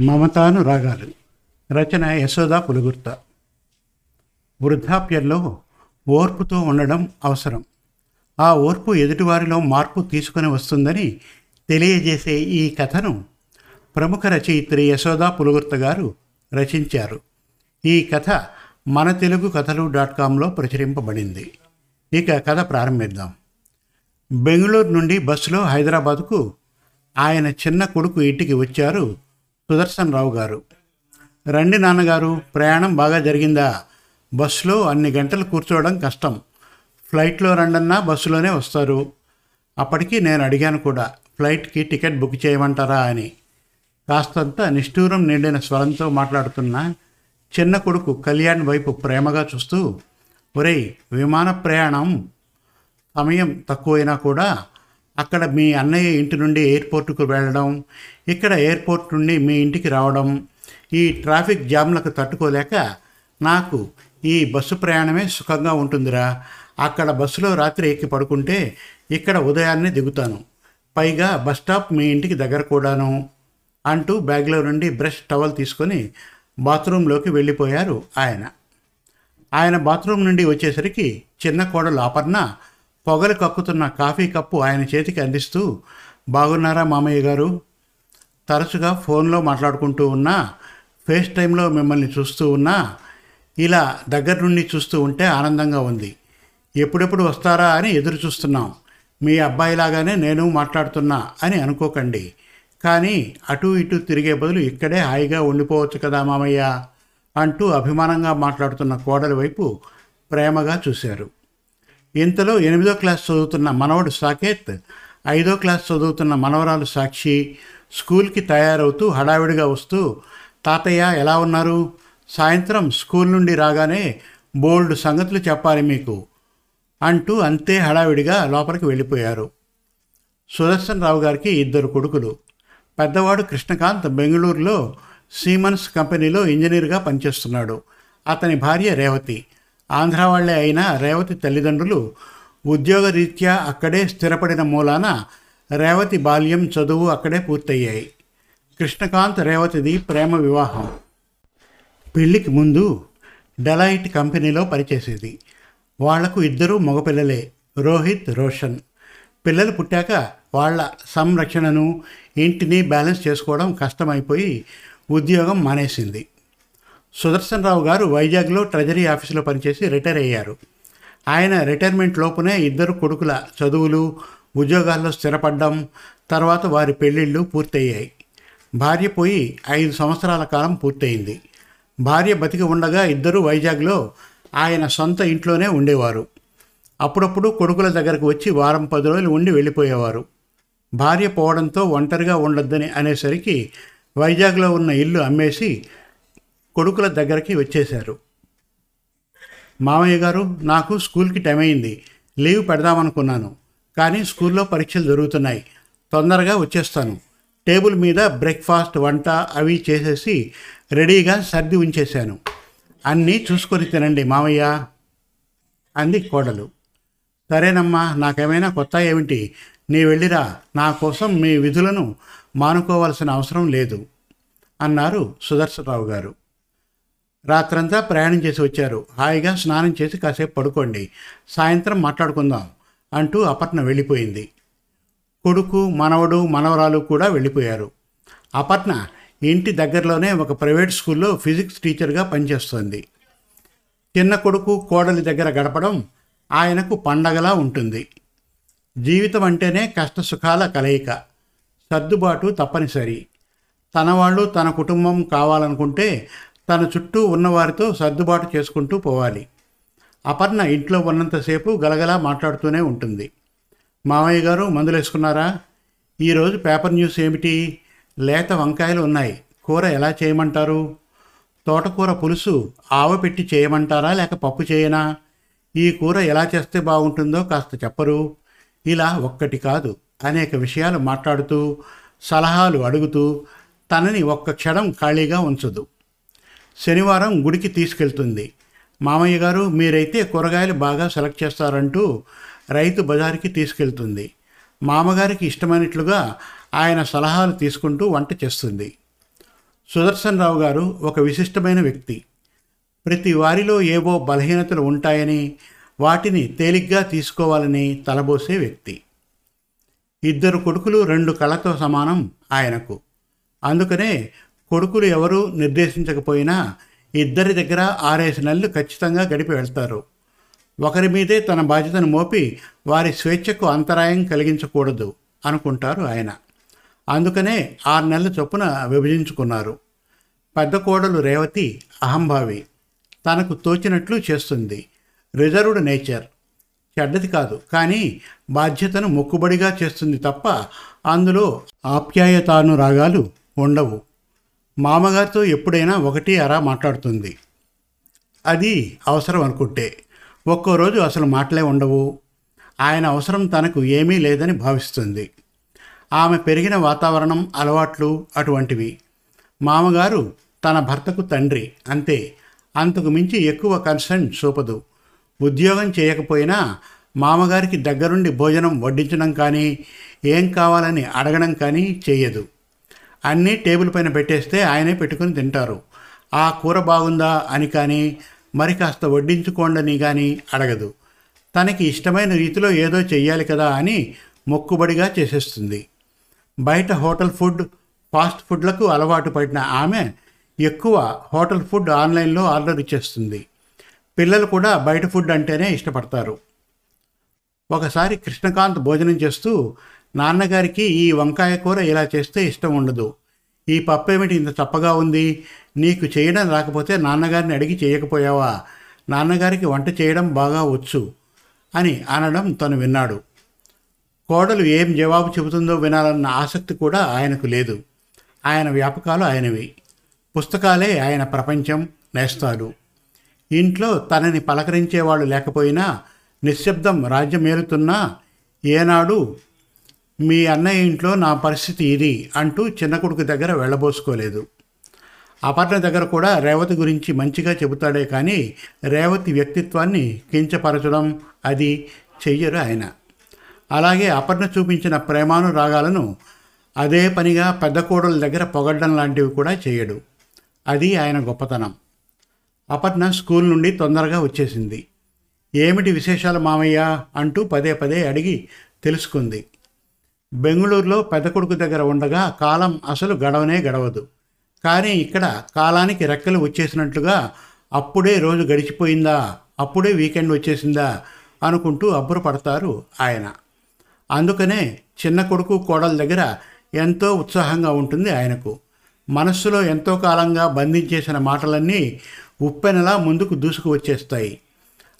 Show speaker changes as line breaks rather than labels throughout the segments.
మమతాను రాగాలు. రచన యశోదా పులుగుర్త. వృద్ధాప్యంలో ఓర్పుతో ఉండడం అవసరం. ఆ ఓర్పు ఎదుటివారిలో మార్పు తీసుకొని వస్తుందని తెలియజేసే ఈ కథను ప్రముఖ రచయిత్రి యశోదా పులుగుర్త గారు రచించారు. ఈ కథ మన తెలుగు కథలు డాట్ కాంలో ప్రచురింపబడింది. ఇక కథ ప్రారంభిద్దాం. బెంగళూరు నుండి బస్సులో హైదరాబాదుకు ఆయన చిన్న కొడుకు ఇంటికి వచ్చారు. సుదర్శన్ రావు గారు. రండి నాన్నగారు ప్రయాణం బాగా జరిగిందా? బస్సులో అన్ని గంటలు కూర్చోవడం కష్టం. ఫ్లైట్లో రండన్నా బస్సులోనే వస్తారు. అప్పటికి నేను అడిగాను కూడా ఫ్లైట్కి టికెట్ బుక్ చేయమంటారా అని. కాస్తంత నిష్ఠూరం నిండిన స్వరంతో మాట్లాడుతున్న చిన్న కొడుకు కళ్యాణ్ వైపు ప్రేమగా చూస్తూ ఒరేయ్ విమాన ప్రయాణం సమయం తక్కువైనా కూడా అక్కడ మీ అన్నయ్య ఇంటి నుండి ఎయిర్పోర్టుకు వెళ్ళడం ఇక్కడ ఎయిర్పోర్ట్ నుండి మీ ఇంటికి రావడం ఈ ట్రాఫిక్ జామ్లకు తట్టుకోలేక నాకు ఈ బస్సు ప్రయాణమే సుఖంగా ఉంటుందిరా. అక్కడ బస్సులో రాత్రి ఎక్కి పడుకుంటే ఇక్కడ ఉదయాన్నే దిగుతాను. పైగా బస్ స్టాప్ మీ ఇంటికి దగ్గర కూడాను అంటూ బ్యాగ్లో నుండి బ్రష్ టవల్ తీసుకొని బాత్రూంలోకి వెళ్ళిపోయారు ఆయన. ఆయన బాత్రూమ్ నుండి వచ్చేసరికి చిన్న కోడలు అపర్ణ పొగలు కక్కుతున్న కాఫీ కప్పు ఆయన చేతికి అందిస్తూ బాగున్నారా మామయ్య గారు? తరచుగా ఫోన్లో మాట్లాడుకుంటూ ఉన్నా ఫేస్ టైంలో మిమ్మల్ని చూస్తూ ఉన్నా ఇలా దగ్గర నుండి చూస్తూ ఉంటే ఆనందంగా ఉంది. ఎప్పుడెప్పుడు వస్తారా అని ఎదురు చూస్తున్నాం. మీ అబ్బాయిలాగానే నేను మాట్లాడుతున్నా అని అనుకోకండి. కానీ అటు ఇటు తిరిగే బదులు ఇక్కడే హాయిగా ఉండిపోవచ్చు కదా మామయ్య అంటూ అభిమానంగా మాట్లాడుతున్న కోడలి వైపు ప్రేమగా చూశారు. ఇంతలో ఎనిమిదో క్లాస్ చదువుతున్న మనవడు సాకేత్ ఐదో క్లాస్ చదువుతున్న మనవరాలు సాక్షి స్కూల్కి తయారవుతూ హడావిడిగా వస్తూ తాతయ్య ఎలా ఉన్నారు? సాయంత్రం స్కూల్ నుండి రాగానే బోల్డ్ సంగతులు చెప్పాలి మీకు అంటూ అంతే హడావిడిగా లోపలికి వెళ్ళిపోయారు. సుదర్శన్ రావు గారికి ఇద్దరు కొడుకులు. పెద్దవాడు కృష్ణకాంత్ బెంగళూరులో సీమన్స్ కంపెనీలో ఇంజనీర్గా పనిచేస్తున్నాడు. అతని భార్య రేవతి. ఆంధ్ర వాళ్ళే అయిన రేవతి తల్లిదండ్రులు ఉద్యోగరీత్యా అక్కడే స్థిరపడిన మూలాన రేవతి బాల్యం చదువు అక్కడే పూర్తయ్యాయి. కృష్ణకాంత్ రేవతిది ప్రేమ వివాహం. పెళ్ళికి ముందు డెలైట్ కంపెనీలో పనిచేసేది. వాళ్ళకు ఇద్దరూ మగపిల్లలే రోహిత్ రోషన్. పిల్లలు పుట్టాక వాళ్ళ సంరక్షణను ఇంటిని బ్యాలెన్స్ చేసుకోవడం కష్టమైపోయి ఉద్యోగం మానేసింది. సుదర్శన్ రావు గారు వైజాగ్లో ట్రెజరీ ఆఫీసులో పనిచేసి రిటైర్ అయ్యారు. ఆయన రిటైర్మెంట్ లోపునే ఇద్దరు కొడుకుల చదువులు ఉద్యోగాల్లో స్థిరపడ్డం తర్వాత వారి పెళ్ళిళ్ళు పూర్తయ్యాయి. భార్య పోయి ఐదు సంవత్సరాల కాలం పూర్తయింది. భార్య బతికి ఉండగా ఇద్దరు వైజాగ్లో ఆయన సొంత ఇంట్లోనే ఉండేవారు. అప్పుడప్పుడు కొడుకుల దగ్గరకు వచ్చి వారం పది రోజులు ఉండి వెళ్ళిపోయేవారు. భార్య పోవడంతో ఒంటరిగా ఉండొద్దని అనేసరికి వైజాగ్లో ఉన్న ఇల్లు అమ్మేసి కొడుకుల దగ్గరికి వచ్చేశారు. మామయ్య గారు నాకు స్కూల్కి టైం అయింది. లీవ్ పెడదామనుకున్నాను. కానీ స్కూల్లో పరీక్షలు జరుగుతున్నాయి. తొందరగా వచ్చేస్తాను. టేబుల్ మీద బ్రేక్ఫాస్ట్ వంట అవి చేసేసి రెడీగా సర్ది ఉంచేశాను. అన్నీ చూసుకొని తినండి మామయ్య అంది కోడలు. సరేనమ్మా నాకేమైనా కొత్త ఏమిటి? నీ వెళ్ళిరా. నా కోసం మీ విధులను మానుకోవాల్సిన అవసరం లేదు అన్నారు సుదర్శనరావు గారు. రాత్రంతా ప్రయాణం చేసి వచ్చారు. హాయిగా స్నానం చేసి కాసేపు పడుకోండి. సాయంత్రం మాట్లాడుకుందాం అంటూ అపర్ణ వెళ్ళిపోయింది. కొడుకు మనవడు మనవరాలు కూడా వెళ్ళిపోయారు. అపర్ణ ఇంటి దగ్గరలోనే ఒక ప్రైవేట్ స్కూల్లో ఫిజిక్స్ టీచర్గా పనిచేస్తోంది. చిన్న కొడుకు కోడలి దగ్గర గడపడం ఆయనకు పండగలా ఉంటుంది. జీవితం అంటేనే కష్ట సుఖాల కలయిక సర్దుబాటు తప్పనిసరి. తన వాళ్ళు తన కుటుంబం కావాలనుకుంటే తన చుట్టూ ఉన్నవారితో సర్దుబాటు చేసుకుంటూ పోవాలి. అపర్ణ ఇంట్లో ఉన్నంతసేపు గలగలా మాట్లాడుతూనే ఉంటుంది. మామయ్య గారు మందులేసుకున్నారా? ఈరోజు పేపర్ న్యూస్ ఏమిటి? లేత వంకాయలు ఉన్నాయి. కూర ఎలా చేయమంటారు? తోటకూర పులుసు ఆవ పెట్టి చేయమంటారా? లేక పప్పు చేయనా? ఈ కూర ఎలా చేస్తే బాగుంటుందో కాస్త చెప్పరు. ఇలా ఒక్కటి కాదు. అనేక విషయాలు మాట్లాడుతూ సలహాలు అడుగుతూ తనని ఒక్క క్షణం ఖాళీగా ఉంచదు. శనివారం గుడికి తీసుకెళ్తుంది. మామయ్య గారు మీరైతే కూరగాయలు బాగా సెలెక్ట్ చేస్తారంటూ రైతు బజార్కి తీసుకెళ్తుంది. మామగారికి ఇష్టమైనట్లుగా ఆయన సలహాలు తీసుకుంటూ వంట చేస్తుంది. సుదర్శన్ రావు గారు ఒక విశిష్టమైన వ్యక్తి. ప్రతి వారిలో ఏవో బలహీనతలు ఉంటాయని వాటిని తేలిగ్గా తీసుకోవాలని తలబోసే వ్యక్తి. ఇద్దరు కొడుకులు రెండు కళ్ళతో సమానం ఆయనకు. అందుకనే కొడుకులు ఎవరూ నిర్దేశించకపోయినా ఇద్దరి దగ్గర ఆరేసి నెలలు ఖచ్చితంగా గడిపి వెళ్తారు. ఒకరి మీదే తన బాధ్యతను మోపి వారి స్వేచ్ఛకు అంతరాయం కలిగించకూడదు అనుకుంటారు ఆయన. అందుకనే ఆరు నెలల చొప్పున విభజించుకున్నారు. పెద్ద కోడలు రేవతి అహంభావి. తనకు తోచినట్లు చేస్తుంది. Reserved nature. చెడ్డది కాదు కానీ బాధ్యతను మొక్కుబడిగా చేస్తుంది తప్ప అందులో ఆప్యాయతానురాగాలు ఉండవు. మామగారితో ఎప్పుడైనా ఒకటి అరా మాట్లాడుతుంది. అది అవసరం అనుకుంటే. ఒక్కో రోజు అసలు మాటలే ఉండవు. ఆయన అవసరం తనకు ఏమీ లేదని భావిస్తుంది. ఆమె పెరిగిన వాతావరణం అలవాట్లు అటువంటివి. మామగారు తన భర్తకు తండ్రి అంతే. అంతకు మించి ఎక్కువ కన్సర్న్ చూపదు. ఉద్యోగం చేయకపోయినా మామగారికి దగ్గరుండి భోజనం వడ్డించడం కానీ ఏం కావాలని అడగడం కానీ చేయదు. అన్నీ టేబుల్ పైన పెట్టేస్తే ఆయనే పెట్టుకుని తింటారు. ఆ కూర బాగుందా అని కానీ మరి కాస్త వడ్డించుకోండని కానీ అడగదు. తనకి ఇష్టమైన రీతిలో ఏదో చెయ్యాలి కదా అని మొక్కుబడిగా చేసేస్తుంది. బయట హోటల్ ఫుడ్ ఫాస్ట్ ఫుడ్లకు అలవాటు పడిన ఆమె ఎక్కువ హోటల్ ఫుడ్ ఆన్లైన్లో ఆర్డర్ ఇచ్చేస్తుంది. పిల్లలు కూడా బయట ఫుడ్ అంటేనే ఇష్టపడతారు. ఒకసారి కృష్ణకాంత్ భోజనం చేస్తూ నాన్నగారికి ఈ వంకాయ కూర ఇలా చేస్తే ఇష్టం ఉండదు. ఈ పప్పేమిటి ఇంత చప్పగా ఉంది? నీకు చేయడం రాకపోతే నాన్నగారిని అడిగి చేయకపోయావా? నాన్నగారికి వంట చేయడం బాగా వచ్చు అని అనడం తను విన్నాడు. కోడలు ఏం జవాబు చెబుతుందో వినాలన్న ఆసక్తి కూడా ఆయనకు లేదు. ఆయన వ్యాపకాలు ఆయనవి. పుస్తకాలే ఆయన ప్రపంచం నేస్తాడు. ఇంట్లో తనని పలకరించేవాళ్ళు లేకపోయినా నిశ్శబ్దం రాజ్యమేలుతున్నా ఏనాడు మీ అన్నయ్య ఇంట్లో నా పరిస్థితి ఇది అంటూ చిన్న కొడుకు దగ్గర వెళ్ళబోసుకోలేదు. అపర్ణ దగ్గర కూడా రేవతి గురించి మంచిగా చెబుతాడే కానీ రేవతి వ్యక్తిత్వాన్ని కించపరచడం అది చెయ్యరు ఆయన. అలాగే అపర్ణ చూపించిన ప్రేమానురాగాలను అదే పనిగా పెద్ద కోడల దగ్గర పొగడ్డం లాంటివి కూడా చేయడు. అది ఆయన గొప్పతనం. అపర్ణ స్కూల్ నుండి తొందరగా వచ్చేసింది. ఏమిటి విశేషాలు మామయ్య? అంటూ పదే పదే అడిగి తెలుసుకుంది. బెంగళూరులో పెద్ద కొడుకు దగ్గర ఉండగా కాలం అసలు గడవనే గడవదు. కానీ ఇక్కడ కాలానికి రెక్కలు వచ్చేసినట్లుగా అప్పుడే రోజు గడిచిపోయిందా అప్పుడే వీకెండ్ వచ్చేసిందా అనుకుంటూ అబ్బురపడతారు ఆయన. అందుకనే చిన్న కొడుకు కోడల దగ్గర ఎంతో ఉత్సాహంగా ఉంటుంది ఆయనకు. మనస్సులో ఎంతో కాలంగా బంధించేసిన మాటలన్నీ ఉప్పెనలా ముందుకు దూసుకు వచ్చేస్తాయి.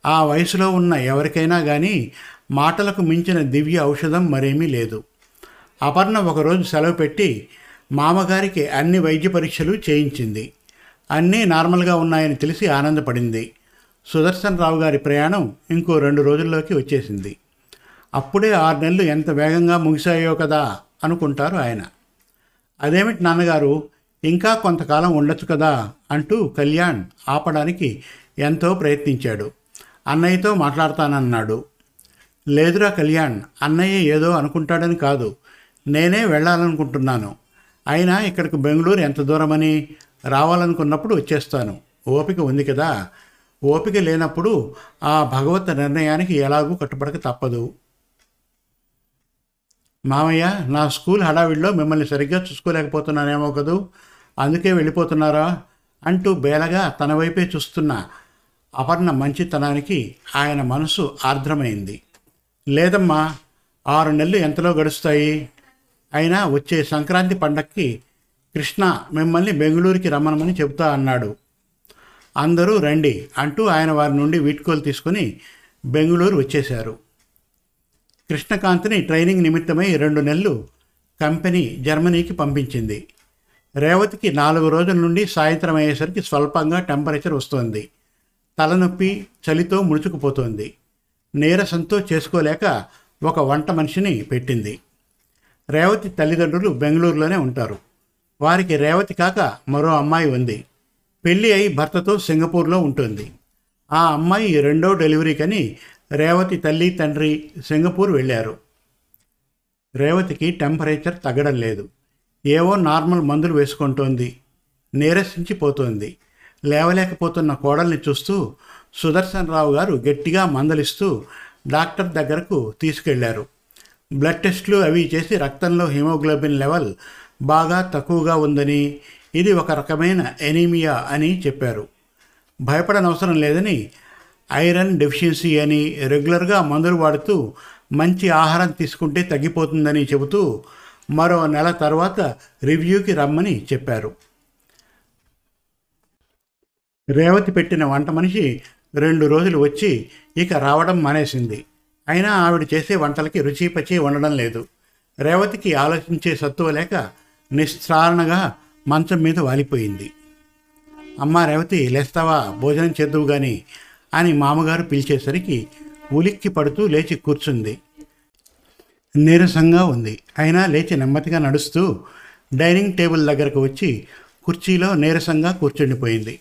ఆ వయసులో ఉన్న ఎవరికైనా కానీ మాటలకు మించిన దివ్య ఔషధం మరేమీ లేదు. అపర్ణ ఒకరోజు సెలవు పెట్టి మామగారికి అన్ని వైద్య పరీక్షలు చేయించింది. అన్నీ నార్మల్గా ఉన్నాయని తెలిసి ఆనందపడింది. సుదర్శన్ రావు గారి ప్రయాణం ఇంకో రెండు రోజుల్లోకి వచ్చేసింది. అప్పుడే ఆరు నెలలు ఎంత వేగంగా ముగిశాయో కదా అనుకుంటారు ఆయన. అదేమిటి నాన్నగారు ఇంకా కొంతకాలం ఉండొచ్చు కదా అంటూ కళ్యాణ్ ఆపడానికి ఎంతో ప్రయత్నించాడు. అన్నయ్యతో మాట్లాడతానన్నాడు. లేదురా కళ్యాణ్ అన్నయ్య ఏదో అనుకుంటాడని కాదు. నేనే వెళ్ళాలనుకుంటున్నాను. అయినా ఇక్కడికి బెంగళూరు ఎంత దూరమని రావాలనుకున్నప్పుడు వచ్చేస్తాను. ఓపిక ఉంది కదా. ఓపిక లేనప్పుడు ఆ భగవత్ నిర్ణయానికి ఎలాగూ కట్టుబడక తప్పదు. మామయ్య నా స్కూల్ హడావిడిలో మిమ్మల్ని సరిగ్గా చూసుకోలేకపోతున్నానేమో కదూ. అందుకే వెళ్ళిపోతున్నారా? అంటూ బేలగా తన వైపే చూస్తున్న అపర్ణ మంచితనానికి ఆయన మనసు ఆర్ద్రమైంది. లేదమ్మా ఆరు నెలలు ఎంతలో గడుస్తాయి? అయినా వచ్చే సంక్రాంతి పండక్కి కృష్ణ మిమ్మల్ని బెంగళూరుకి రమ్మనమని చెబుతా అన్నాడు. అందరూ రండి అంటూ ఆయన వారి నుండి వీడ్కోలు తీసుకుని బెంగళూరు వచ్చేశారు. కృష్ణకాంత్ని ట్రైనింగ్ నిమిత్తమై రెండు నెలలు కంపెనీ జర్మనీకి పంపించింది. రేవతికి నాలుగు రోజుల నుండి సాయంత్రం అయ్యేసరికి స్వల్పంగా టెంపరేచర్ వస్తోంది. తలనొప్పి చలితో ముడుచుకుపోతోంది. నీరసంతో చేసుకోలేక ఒక వంట మనిషిని పెట్టింది. రేవతి తల్లిదండ్రులు బెంగళూరులోనే ఉంటారు. వారికి రేవతి కాక మరో అమ్మాయి ఉంది. పెళ్ళి అయి భర్తతో సింగపూర్లో ఉంటుంది. ఆ అమ్మాయి రెండో డెలివరీకని రేవతి తల్లి తండ్రి సింగపూర్ వెళ్ళారు. రేవతికి టెంపరేచర్ తగ్గడం లేదు. ఏవో నార్మల్ మందులు వేసుకుంటోంది. నీరసించిపోతోంది. లేవలేకపోతున్న కోడల్ని చూస్తూ సుదర్శన్ రావు గారు గట్టిగా మందలిస్తూ డాక్టర్ దగ్గరకు తీసుకెళ్ళారు. బ్లడ్ టెస్ట్లు అవి చేసి రక్తంలో హిమోగ్లోబిన్ లెవెల్ బాగా తక్కువగా ఉందని ఇది ఒక రకమైన ఎనీమియా అని చెప్పారు. భయపడనవసరం లేదని ఐరన్ డెఫిషియన్సీ అని రెగ్యులర్గా మందులు వాడుతూ మంచి ఆహారం తీసుకుంటే తగ్గిపోతుందని చెబుతూ మరో నెల తర్వాత రివ్యూకి రమ్మని చెప్పారు. రేవతి పెట్టిన వంట మనిషి రెండు రోజులు వచ్చి ఇక రావడం మానేసింది. అయినా ఆవిడ చేసే వంటలకి రుచి పచి ఉండడం లేదు. రేవతికి ఆలోచించే సత్తువ లేక నిస్సారణగా మంచం మీద వాలిపోయింది. అమ్మ రేవతి లేస్తావా? భోజనం చేద్దువు గాని అని మామగారు పిలిచేసరికి ఉలిక్కి పడుతూ లేచి కూర్చుంది. నీరసంగా ఉంది. అయినా లేచి నెమ్మదిగా నడుస్తూ డైనింగ్ టేబుల్ దగ్గరకు వచ్చి కుర్చీలో నీరసంగా కూర్చుండిపోయింది.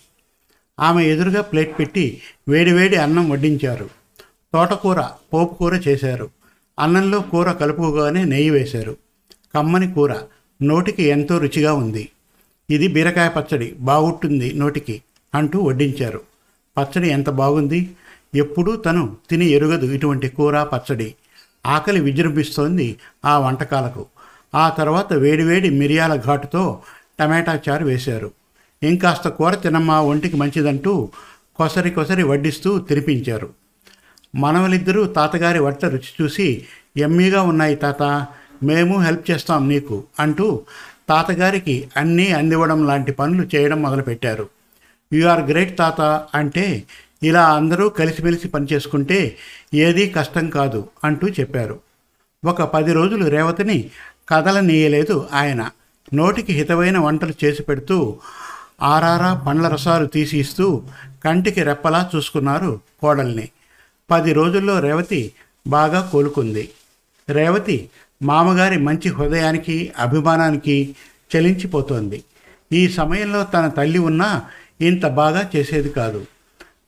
ఆమె ఎదురుగా ప్లేట్ పెట్టి వేడివేడి అన్నం వడ్డించారు. తోటకూర పోపు కూర చేశారు. అన్నంలో కూర కలుపుగానే నెయ్యి వేశారు. కమ్మని కూర నోటికి ఎంతో రుచిగా ఉంది. ఇది బీరకాయ పచ్చడి బాగుంటుంది నోటికి అంటూ వడ్డించారు. పచ్చడి ఎంత బాగుంది? ఎప్పుడూ తను తిని ఎరుగదు ఇటువంటి కూర పచ్చడి. ఆకలి విజృంభిస్తోంది ఆ వంటకాలకు. ఆ తర్వాత వేడివేడి మిరియాల ఘాటుతో టమాటా చారు వేశారు. ఇంకాస్త కూర తినమ్మా ఒంటికి మంచిదంటూ కొసరి కొసరి వడ్డిస్తూ తినిపించారు. మనవలిద్దరూ తాతగారి వంట రుచి చూసి ఎమ్మీగా ఉన్నాయి తాత మేము హెల్ప్ చేస్తాం నీకు అంటూ తాతగారికి అన్నీ అందివ్వడం లాంటి పనులు చేయడం మొదలుపెట్టారు. యు ఆర్ గ్రేట్ తాత అంటే ఇలా అందరూ కలిసిమెలిసి పనిచేసుకుంటే ఏదీ కష్టం కాదు అంటూ చెప్పారు. ఒక పది రోజులు రేవతిని కదలనీయలేదు ఆయన. నోటికి హితమైన వంటలు చేసి పెడుతూ ఆరారా పండ్ల రసాలు తీసి ఇస్తూ కంటికి రెప్పలా చూసుకున్నారు కోడల్ని. పది రోజుల్లో రేవతి బాగా కోలుకుంది. రేవతి మామగారి మంచి హృదయానికి అభిమానానికి చలించిపోతోంది. ఈ సమయంలో తన తల్లి ఉన్నా ఇంత బాగా చేసేది కాదు.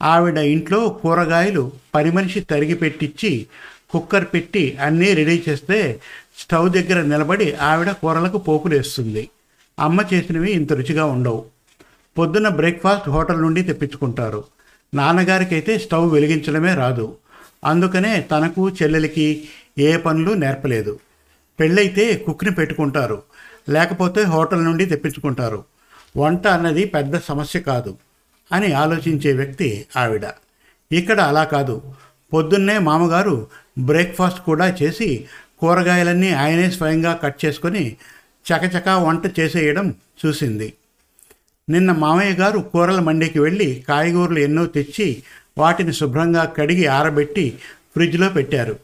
ఆవిడ ఇంట్లో కూరగాయలు పని మనిషి తరిగి పెట్టించి కుక్కర్ పెట్టి అన్నీ రెడీ చేస్తే స్టవ్ దగ్గర నిలబడి ఆవిడ కూరలకు పోపులేస్తుంది అమ్మ చేసినవి ఇంత రుచిగా ఉండవు. పొద్దున్న బ్రేక్ఫాస్ట్ హోటల్ నుండి తెప్పించుకుంటారు. నాన్నగారికైతే స్టవ్ వెలిగించడమే రాదు. అందుకనే తనకు చెల్లెలికి ఏ పనులు నేర్పలేదు. పెళ్ళైతే కుక్ని పెట్టుకుంటారు. లేకపోతే హోటల్ నుండి తెప్పించుకుంటారు. వంట అన్నది పెద్ద సమస్య కాదు అని ఆలోచించే వ్యక్తి ఆవిడ. ఇక్కడ అలా కాదు. పొద్దున్నే మామగారు బ్రేక్ఫాస్ట్ కూడా చేసి కూరగాయలన్నీ ఆయనే స్వయంగా కట్ చేసుకొని చకచకా వంట చేసేయడం చూసింది. నిన్న మామయ్య గారు కూరల మండికి వెళ్ళి కాయగూరలు ఎన్నో తెచ్చి వాటిని శుభ్రంగా కడిగి ఆరబెట్టి ఫ్రిడ్జ్లో పెట్టారు.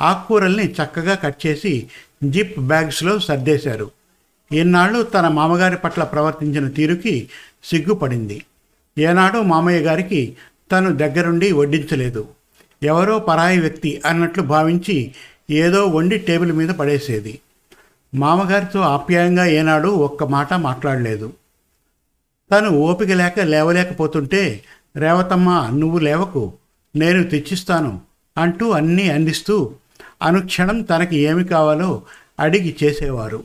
ఆకుకూరల్ని చక్కగా కట్ చేసి జిప్ బ్యాగ్స్లో సర్దేశారు. ఎన్నాళ్ళు తన మామగారి పట్ల ప్రవర్తించిన తీరుకి సిగ్గుపడింది. ఏనాడు మామయ్య గారికి తను దగ్గరుండి వడ్డించలేదు. ఎవరో పరాయి వ్యక్తి అన్నట్లు భావించి ఏదో వండి టేబుల్ మీద పడేసేది. మామగారితో ఆప్యాయంగా ఏనాడు ఒక్క మాట మాట్లాడలేదు. తను ఓపిక లేక లేవలేకపోతుంటే రేవతమ్మ నువ్వు లేవకు నేను తెచ్చిస్తాను అంటూ అన్నీ అందిస్తూ అనుక్షణం తనకి ఏమి కావాలో అడిగి చేసేవారు.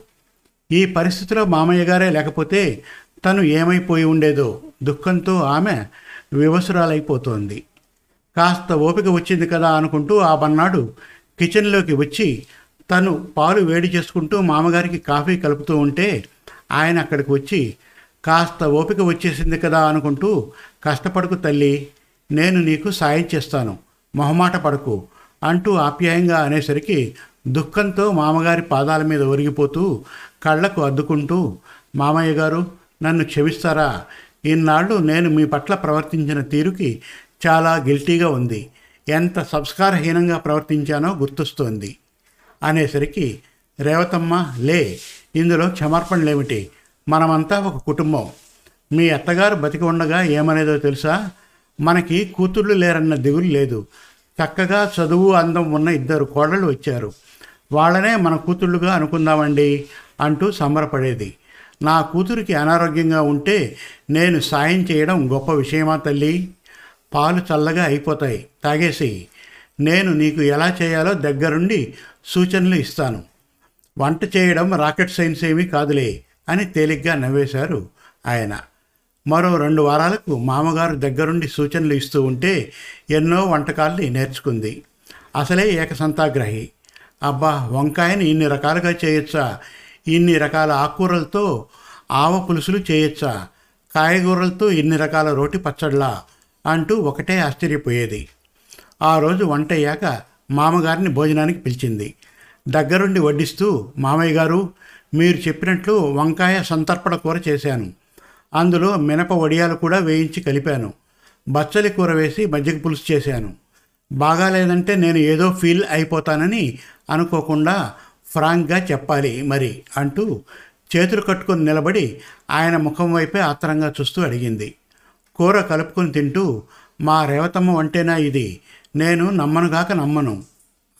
ఈ పరిస్థితిలో మామయ్య గారే లేకపోతే తను ఏమైపోయి ఉండేదో దుఃఖంతో ఆమె వివసురాలైపోతోంది. కాస్త ఓపిక వచ్చింది కదా అనుకుంటూ ఆ బన్నాడు కిచెన్లోకి వచ్చి తను పాలు వేడి చేసుకుంటూ మామగారికి కాఫీ కలుపుతూ ఉంటే ఆయన అక్కడికి వచ్చి కాస్త ఓపిక వచ్చేసింది కదా అనుకుంటూ కష్టపడుకు తల్లి నేను నీకు సాయం చేస్తాను మొహమాట పడకు అంటూ ఆప్యాయంగా అనేసరికి దుఃఖంతో మామగారి పాదాల మీద ఒరిగిపోతూ కళ్ళకు అద్దుకుంటూ మామయ్య గారు నన్ను క్షమిస్తారా? ఇన్నాళ్ళు నేను మీ పట్ల ప్రవర్తించిన తీరుకి చాలా గిల్టీగా ఉంది. ఎంత సంస్కారహీనంగా ప్రవర్తించానో గుర్తొస్తోంది అనేసరికి రేవతమ్మ లే ఇందులో క్షమార్పణలేమిటి? మనమంతా ఒక కుటుంబం. మీ అత్తగారు బతికి ఉండగా ఏమనేదో తెలుసా? మనకి కూతుళ్ళు లేరన్న దిగులు లేదు. చక్కగా చదువు అందం ఉన్న ఇద్దరు కోడళ్ళు వచ్చారు. వాళ్ళనే మన కూతుళ్ళుగా అనుకుందామండి అంటూ సంబరపడేది. నా కూతురికి అనారోగ్యంగా ఉంటే నేను సాయం చేయడం గొప్ప విషయమా తల్లి? పాలు చల్లగా అయిపోతాయి. తాగేసి నేను నీకు ఎలా చేయాలో దగ్గరుండి సూచనలు ఇస్తాను. వంట చేయడం రాకెట్ సైన్స్ ఏమీ కాదులే. అని తేలిగ్గా నవ్వేశారు ఆయన. మరో రెండు వారాలకు మామగారు దగ్గరుండి సూచనలు ఇస్తూ ఉంటే ఎన్నో వంటకాల్ని నేర్చుకుంది. అసలే ఏకసంతాగ్రహి. అబ్బా వంకాయని ఇన్ని రకాలుగా చేయొచ్చా? ఇన్ని రకాల ఆకుకూరలతో ఆవ పులుసులు చేయొచ్చా? కాయగూరలతో ఇన్ని రకాల రోటి పచ్చడ్లా అంటూ ఒకటే ఆశ్చర్యపోయేది. ఆ రోజు వంట అయ్యాక మామగారిని భోజనానికి పిలిచింది. దగ్గరుండి వడ్డిస్తూ మామయ్య గారు మీరు చెప్పినట్లు వంకాయ సంతర్పణ కూర చేశాను. అందులో మినప వడియాలు కూడా వేయించి కలిపాను. బచ్చలి కూర వేసి మజ్జిగ పులుసు చేశాను. బాగాలేదంటే నేను ఏదో ఫీల్ అయిపోతానని అనుకోకుండా ఫ్రాంక్గా చెప్పాలి మరి అంటూ చేతులు కట్టుకుని నిలబడి ఆయన ముఖం వైపే ఆత్రంగా చూస్తూ అడిగింది. కూర కలుపుకొని తింటూ మా రేవతమ్మ వంటేనా ఇది? నేను నమ్మనుగాక నమ్మను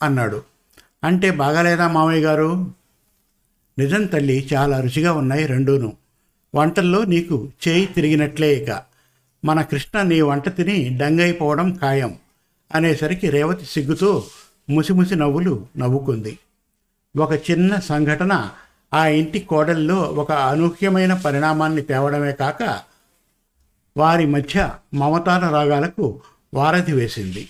అన్నాడు. అంటే బాగాలేదా మామయ్య గారు? నిజం తల్లి చాలా రుచిగా ఉన్నాయి రెండూను. వంటల్లో నీకు చేయి తిరిగినట్లే ఇక. మన కృష్ణ నీ వంట తిని డంగైపోవడం ఖాయం అనేసరికి రేవతి సిగ్గుతో ముసిముసి నవ్వులు నవ్వుకుంది. ఒక చిన్న సంఘటన ఆ ఇంటి కోడల్లో ఒక అనూహ్యమైన పరిణామాన్ని తేవడమే కాక వారి మధ్య మమతాన రాగాలకు వారధి వేసింది.